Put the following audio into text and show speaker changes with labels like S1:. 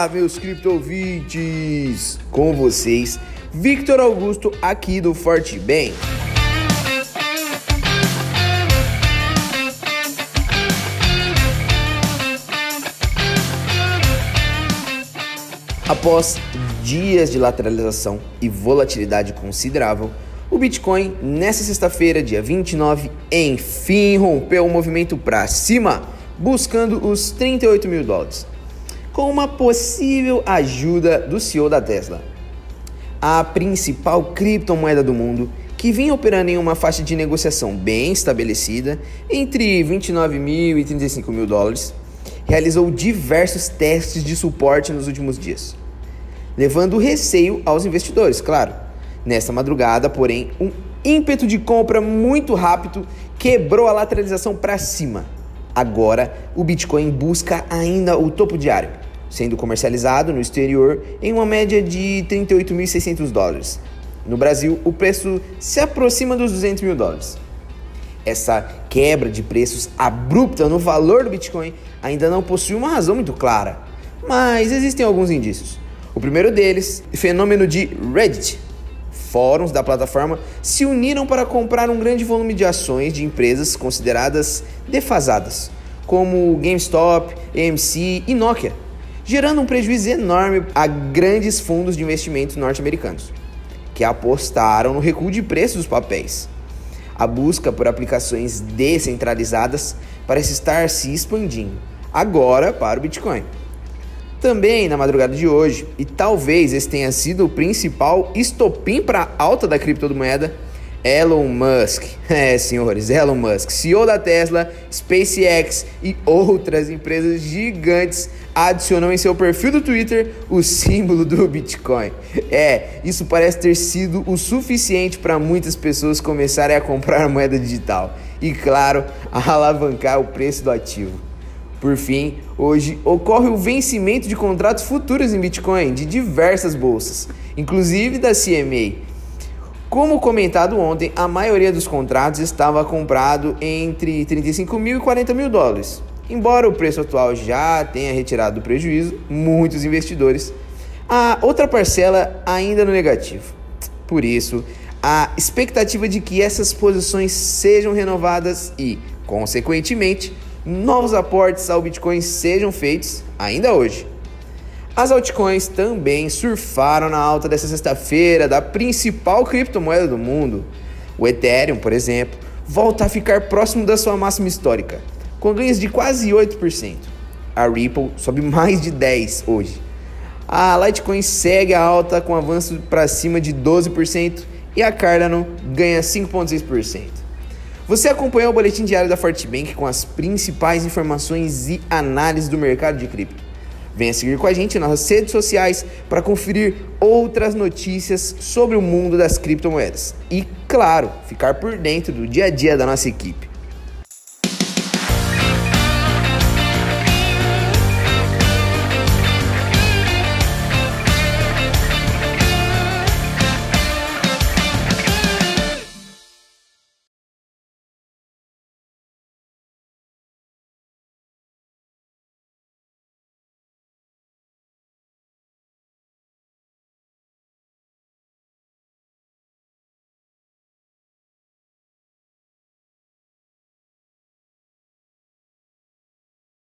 S1: Olá, meus criptovintes! Com vocês, Victor Augusto aqui do Forte Bem. Após dias de lateralização e volatilidade considerável, o Bitcoin, nesta sexta-feira, dia 29, enfim rompeu o movimento para cima, buscando os 38 mil dólares, com uma possível ajuda do CEO da Tesla. A principal criptomoeda do mundo, que vinha operando em uma faixa de negociação bem estabelecida, entre 29 mil e 35 mil dólares, realizou diversos testes de suporte nos últimos dias levando receio aos investidores, claro. Nesta madrugada, porém, um ímpeto de compra muito rápido quebrou a lateralização para cima. Agora, o Bitcoin busca ainda o topo diário, sendo comercializado no exterior em uma média de 38.600 dólares. No Brasil, o preço se aproxima dos 200 mil dólares. Essa quebra de preços abrupta no valor do Bitcoin ainda não possui uma razão muito clara, mas existem alguns indícios. O primeiro deles, fenômeno de Reddit. Fóruns da plataforma se uniram para comprar um grande volume de ações de empresas consideradas defasadas, como GameStop, AMC e Nokia, gerando um prejuízo enorme a grandes fundos de investimentos norte-americanos, que apostaram no recuo de preços dos papéis. A busca por aplicações descentralizadas parece estar se expandindo, agora para o Bitcoin. Também na madrugada de hoje, e talvez esse tenha sido o principal estopim para a alta da criptomoeda, Elon Musk. É, senhores, Elon Musk, CEO da Tesla, SpaceX e outras empresas gigantes adicionou em seu perfil do Twitter o símbolo do Bitcoin. É, isso parece ter sido o suficiente para muitas pessoas começarem a comprar moeda digital e, claro, a alavancar o preço do ativo. Por fim, hoje ocorre o vencimento de contratos futuros em Bitcoin de diversas bolsas, inclusive da CMA. Como comentado ontem, a maioria dos contratos estava comprado entre 35 mil e 40 mil dólares. Embora o preço atual já tenha retirado o prejuízo, muitos investidores, a outra parcela ainda no negativo. Por isso, a expectativa de que essas posições sejam renovadas e, consequentemente, novos aportes ao Bitcoin sejam feitos ainda hoje. As altcoins também surfaram na alta dessa sexta-feira da principal criptomoeda do mundo. O Ethereum, por exemplo, volta a ficar próximo da sua máxima histórica, com ganhos de quase 8%. A Ripple sobe mais de 10% hoje. A Litecoin segue a alta com avanço para cima de 12% e a Cardano ganha 5,6%. Você acompanhou o boletim diário da Fortbank com as principais informações e análises do mercado de cripto. Venha seguir com a gente nas nossas redes sociais para conferir outras notícias sobre o mundo das criptomoedas e, claro, ficar por dentro do dia a dia da nossa equipe.